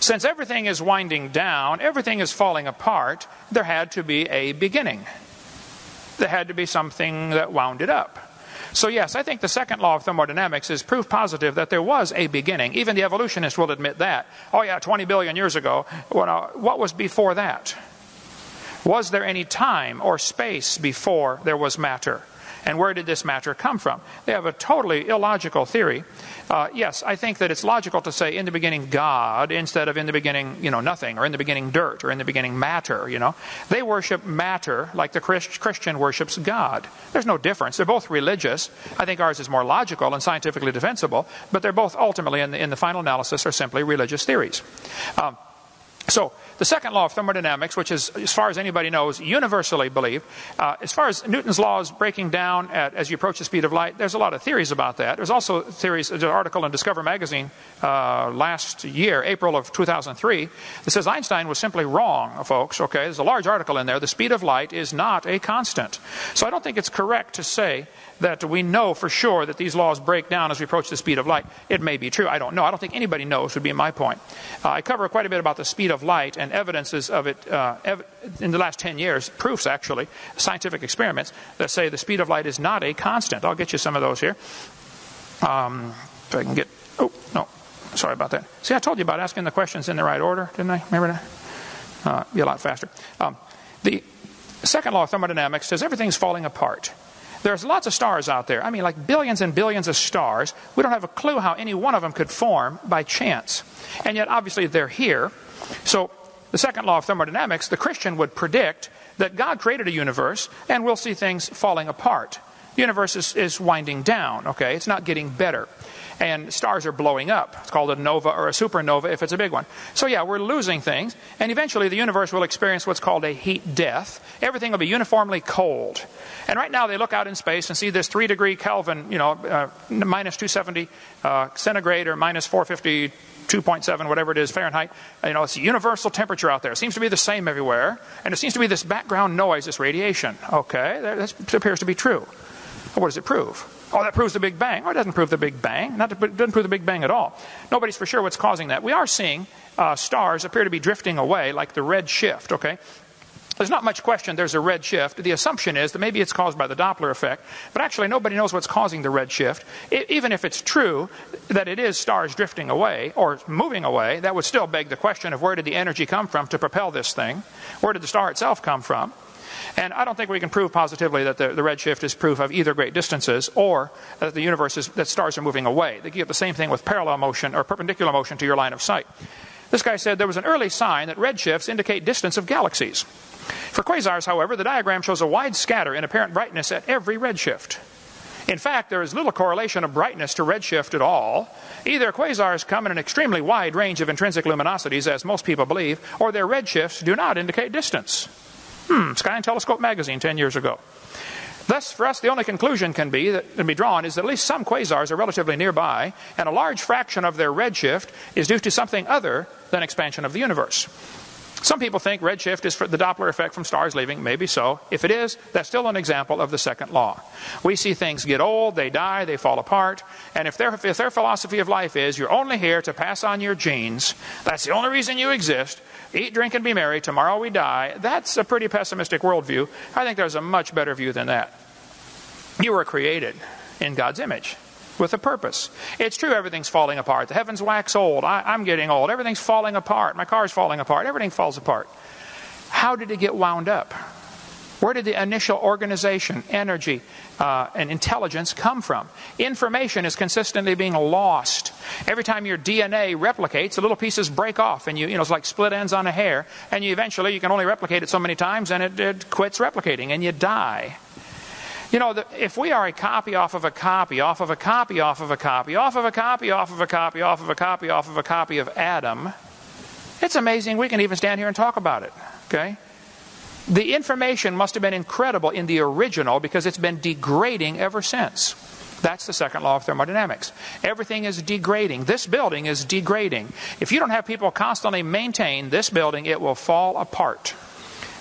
Since everything is winding down, everything is falling apart, there had to be a beginning. There had to be something that wound it up. So, yes, I think the second law of thermodynamics is proof positive that there was a beginning. Even the evolutionists will admit that. Oh, yeah, 20 billion years ago. Well, uh, what was before that? Was there any time or space before there was matter? And where did this matter come from? They have a totally illogical theory. Uh, yes, I think that it's logical to say in the beginning God instead of in the beginning, you know, nothing, or in the beginning dirt, or in the beginning matter, you know. They worship matter like the Christ- Christian worships God. There's no difference. They're both religious. I think ours is more logical and scientifically defensible, but they're both ultimately, in the, in the final analysis, are simply religious theories. Um, so, the second law of thermodynamics, which is, as far as anybody knows, universally believed, uh, as far as Newton's laws breaking down at, as you approach the speed of light, there's a lot of theories about that. There's also theories, there's an article in Discover magazine uh, last year, April of 2003, that says Einstein was simply wrong, folks. Okay, there's a large article in there. The speed of light is not a constant. So I don't think it's correct to say that we know for sure that these laws break down as we approach the speed of light. It may be true. I don't know. I don't think anybody knows, would be my point. Uh, I cover quite a bit about the speed of light and evidences of it uh, ev- in the last 10 years, proofs actually, scientific experiments that say the speed of light is not a constant. I'll get you some of those here. Um, if I can get. Oh, no. Sorry about that. See, I told you about asking the questions in the right order, didn't I? Remember that? Uh, be a lot faster. Um, the second law of thermodynamics says everything's falling apart. There's lots of stars out there. I mean, like billions and billions of stars. We don't have a clue how any one of them could form by chance. And yet, obviously, they're here. So, the second law of thermodynamics, the Christian would predict that God created a universe and we'll see things falling apart. The universe is, is winding down, okay? It's not getting better and stars are blowing up. It's called a nova or a supernova if it's a big one. So, yeah, we're losing things, and eventually the universe will experience what's called a heat death. Everything will be uniformly cold. And right now they look out in space and see this 3 degree Kelvin, you know, uh, minus 270 uh, centigrade or minus 450 2.7, whatever it is, Fahrenheit. You know, it's a universal temperature out there. It seems to be the same everywhere. And it seems to be this background noise, this radiation. Okay, that appears to be true. What does it prove? Oh, that proves the Big Bang. Oh, it doesn't prove the Big Bang. Not, it doesn't prove the Big Bang at all. Nobody's for sure what's causing that. We are seeing uh, stars appear to be drifting away, like the red shift, okay? There's not much question there's a red shift. The assumption is that maybe it's caused by the Doppler effect, but actually nobody knows what's causing the red shift. even if it's true that it is stars drifting away or moving away, that would still beg the question of where did the energy come from to propel this thing? Where did the star itself come from? And I don't think we can prove positively that the, the redshift is proof of either great distances or that the universe is, that stars are moving away. They get the same thing with parallel motion or perpendicular motion to your line of sight. This guy said there was an early sign that redshifts indicate distance of galaxies. For quasars, however, the diagram shows a wide scatter in apparent brightness at every redshift. In fact, there is little correlation of brightness to redshift at all. Either quasars come in an extremely wide range of intrinsic luminosities, as most people believe, or their redshifts do not indicate distance. Hmm, Sky and Telescope magazine 10 years ago. Thus, for us, the only conclusion can be that can be drawn is that at least some quasars are relatively nearby, and a large fraction of their redshift is due to something other than expansion of the universe. Some people think redshift is for the Doppler effect from stars leaving. Maybe so. If it is, that's still an example of the second law. We see things get old, they die, they fall apart. And if their, if their philosophy of life is you're only here to pass on your genes, that's the only reason you exist, eat, drink, and be merry, tomorrow we die, that's a pretty pessimistic worldview. I think there's a much better view than that. You were created in God's image with a purpose. It's true everything's falling apart. The heavens wax old. I, am getting old. Everything's falling apart. My car's falling apart. Everything falls apart. How did it get wound up? Where did the initial organization, energy, uh, and intelligence come from? Information is consistently being lost. Every time your DNA replicates, the little pieces break off, and you, you know, it's like split ends on a hair, and you eventually you can only replicate it so many times, and it, it quits replicating, and you die. You know, if we are a copy off of a copy, off of a copy, off of a copy, off of a copy, off of a copy, off of a copy, off of a copy of Adam, it's amazing we can even stand here and talk about it. Okay? The information must have been incredible in the original because it's been degrading ever since. That's the second law of thermodynamics. Everything is degrading. This building is degrading. If you don't have people constantly maintain this building, it will fall apart.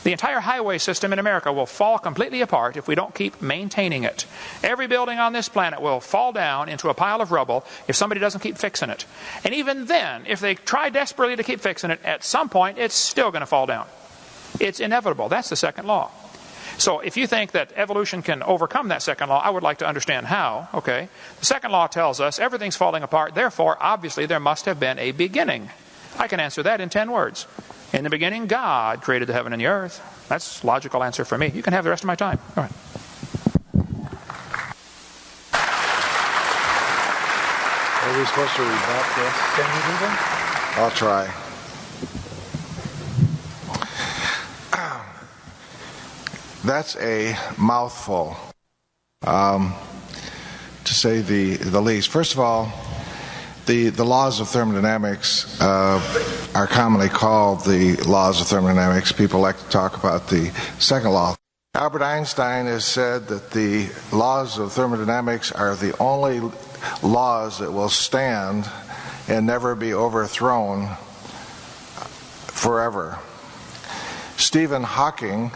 The entire highway system in America will fall completely apart if we don't keep maintaining it. Every building on this planet will fall down into a pile of rubble if somebody doesn't keep fixing it. And even then, if they try desperately to keep fixing it, at some point it's still going to fall down. It's inevitable. That's the second law. So if you think that evolution can overcome that second law, I would like to understand how. Okay. The second law tells us everything's falling apart, therefore, obviously, there must have been a beginning. I can answer that in 10 words. In the beginning, God created the heaven and the earth. That's a logical answer for me. You can have the rest of my time. All right. Are we supposed to rebut this? Can you do that? I'll try. That's a mouthful, um, to say the, the least. First of all, the, the laws of thermodynamics uh, are commonly called the laws of thermodynamics. People like to talk about the second law. Albert Einstein has said that the laws of thermodynamics are the only laws that will stand and never be overthrown forever. Stephen Hawking,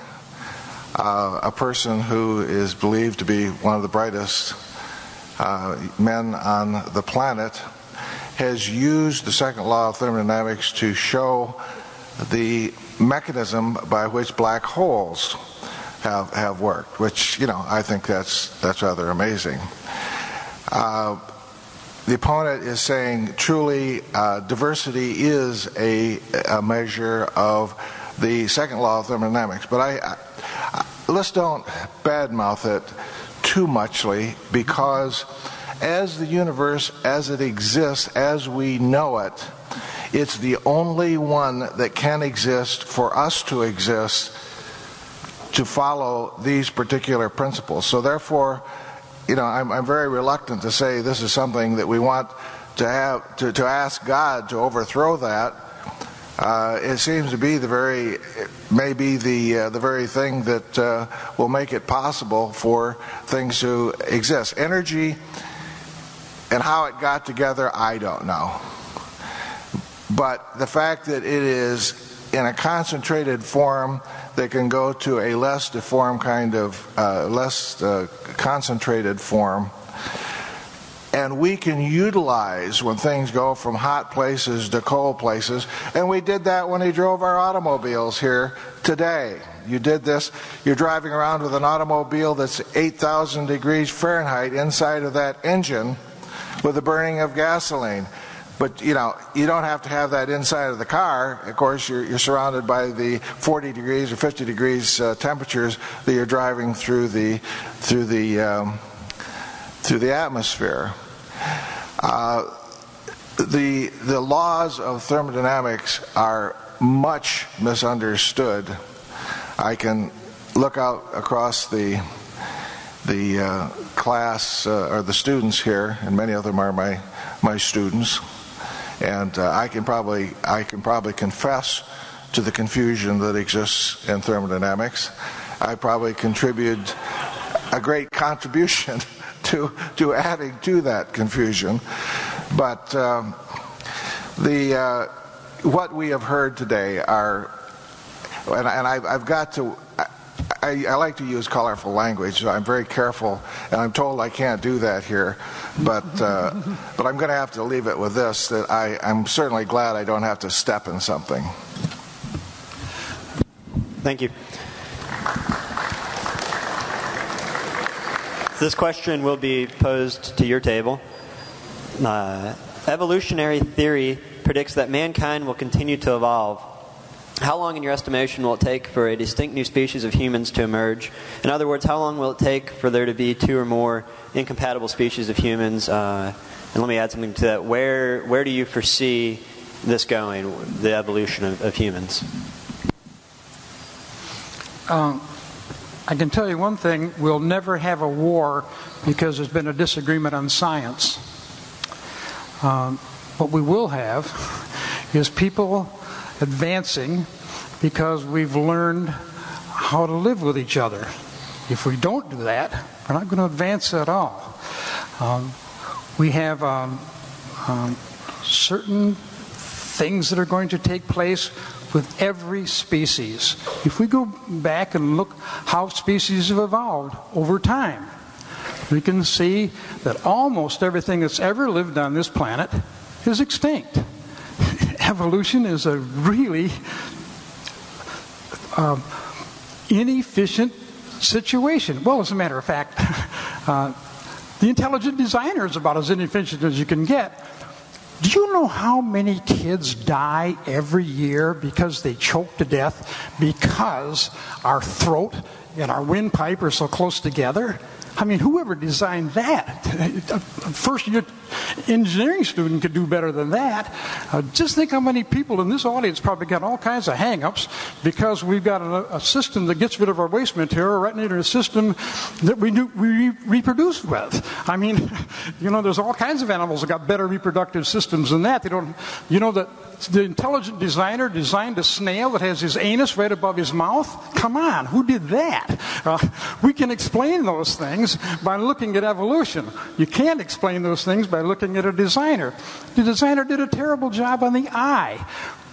uh, a person who is believed to be one of the brightest uh, men on the planet, has used the second law of thermodynamics to show the mechanism by which black holes have, have worked, which, you know, I think that's, that's rather amazing. Uh, the opponent is saying truly uh, diversity is a, a, measure of the second law of thermodynamics. But I, let's don't badmouth it too muchly because as the universe as it exists, as we know it, it's the only one that can exist for us to exist to follow these particular principles. So, therefore, you know, I'm, I'm very reluctant to say this is something that we want to have to, to ask God to overthrow that. Uh, it seems to be the very, maybe the uh, the very thing that uh, will make it possible for things to exist. Energy and how it got together, I don't know. But the fact that it is in a concentrated form that can go to a less deformed kind of, uh, less uh, concentrated form, and we can utilize when things go from hot places to cold places. And we did that when we drove our automobiles here today. You did this, you're driving around with an automobile that's 8,000 degrees Fahrenheit inside of that engine with the burning of gasoline. But you know, you don't have to have that inside of the car. Of course, you're, you're surrounded by the 40 degrees or 50 degrees uh, temperatures that you're driving through the through the um, through the atmosphere. Uh, the the laws of thermodynamics are much misunderstood. I can look out across the the uh, class uh, or the students here, and many of them are my my students, and uh, I can probably I can probably confess to the confusion that exists in thermodynamics. I probably contribute a great contribution to to adding to that confusion, but um, the uh, what we have heard today are, and, and I, I've got to I, I, like to use colorful language. So I'm very careful, and I'm told I can't do that here. But uh, but I'm going to have to leave it with this: that I, I'm certainly glad I don't have to step in something. Thank you. This question will be posed to your table. Uh, evolutionary theory predicts that mankind will continue to evolve how long, in your estimation, will it take for a distinct new species of humans to emerge? In other words, how long will it take for there to be two or more incompatible species of humans? Uh, and let me add something to that. Where, where do you foresee this going, the evolution of, of humans? Um, I can tell you one thing we'll never have a war because there's been a disagreement on science. Um, what we will have is people advancing because we've learned how to live with each other. If we don't do that, we're not going to advance at all. Um, we have um, um, certain things that are going to take place with every species. If we go back and look how species have evolved over time, we can see that almost everything that's ever lived on this planet is extinct. Evolution is a really um, inefficient situation. Well, as a matter of fact, uh, the intelligent designer is about as inefficient as you can get. Do you know how many kids die every year because they choke to death because our throat and our windpipe are so close together? I mean, whoever designed that? First year engineering student could do better than that. Uh, just think how many people in this audience probably got all kinds of hang-ups because we've got a, a system that gets rid of our waste material right into a system that we, do, we reproduce with. I mean, you know, there's all kinds of animals that got better reproductive systems than that. They don't, you know, that the intelligent designer designed a snail that has his anus right above his mouth? Come on, who did that? Uh, we can explain those things by looking at evolution. You can't explain those things by looking at a designer. The designer did a terrible job on the eye.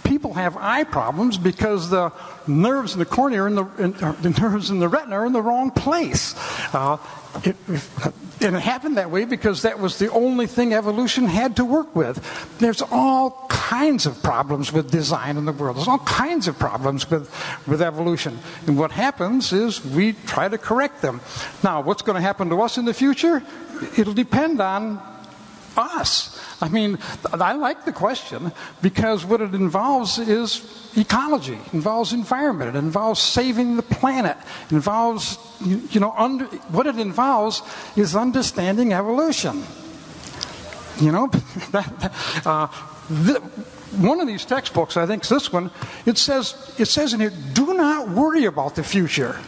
People have eye problems because the nerves in the cornea and the, the nerves in the retina are in the wrong place. Uh, it, and it happened that way because that was the only thing evolution had to work with. There's all kinds of problems with design in the world. There's all kinds of problems with, with evolution. And what happens is we try to correct them. Now, what's going to happen to us in the future? It'll depend on us. I mean, I like the question because what it involves is ecology, it involves environment, it involves saving the planet, it involves, you know, under, what it involves is understanding evolution. You know, uh, the, one of these textbooks, I think this one, it says, it says in here, do not worry about the future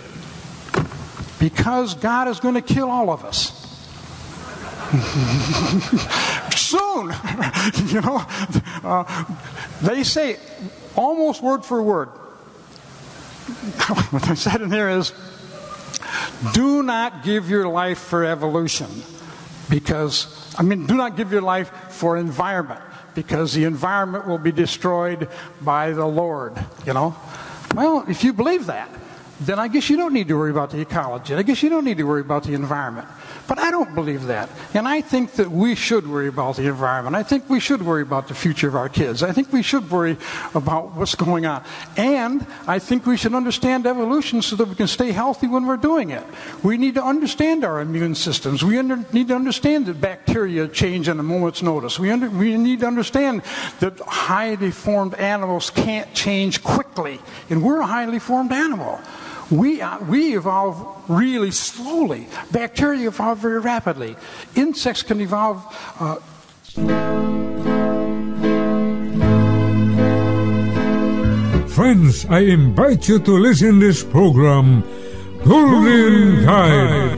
because God is going to kill all of us. Soon, you know, uh, they say almost word for word. what I said in there is do not give your life for evolution because, I mean, do not give your life for environment because the environment will be destroyed by the Lord, you know. Well, if you believe that, then I guess you don't need to worry about the ecology. I guess you don't need to worry about the environment. But I don't believe that. And I think that we should worry about the environment. I think we should worry about the future of our kids. I think we should worry about what's going on. And I think we should understand evolution so that we can stay healthy when we're doing it. We need to understand our immune systems. We under, need to understand that bacteria change on a moment's notice. We, under, we need to understand that highly formed animals can't change quickly. And we're a highly formed animal. We, uh, we evolve really slowly. Bacteria evolve very rapidly. Insects can evolve. Uh, Friends, I invite you to listen this program, Golden Guide,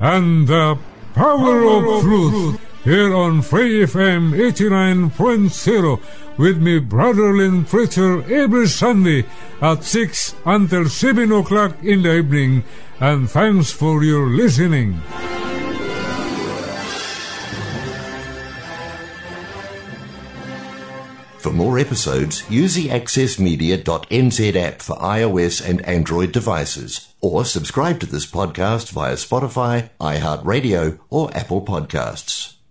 and the Power of Truth, here on Free FM 89.0 with me, Brother Lynn every Sunday at 6 until 7 o'clock in the evening. And thanks for your listening. For more episodes, use the accessmedia.nz app for iOS and Android devices, or subscribe to this podcast via Spotify, iHeartRadio, or Apple Podcasts.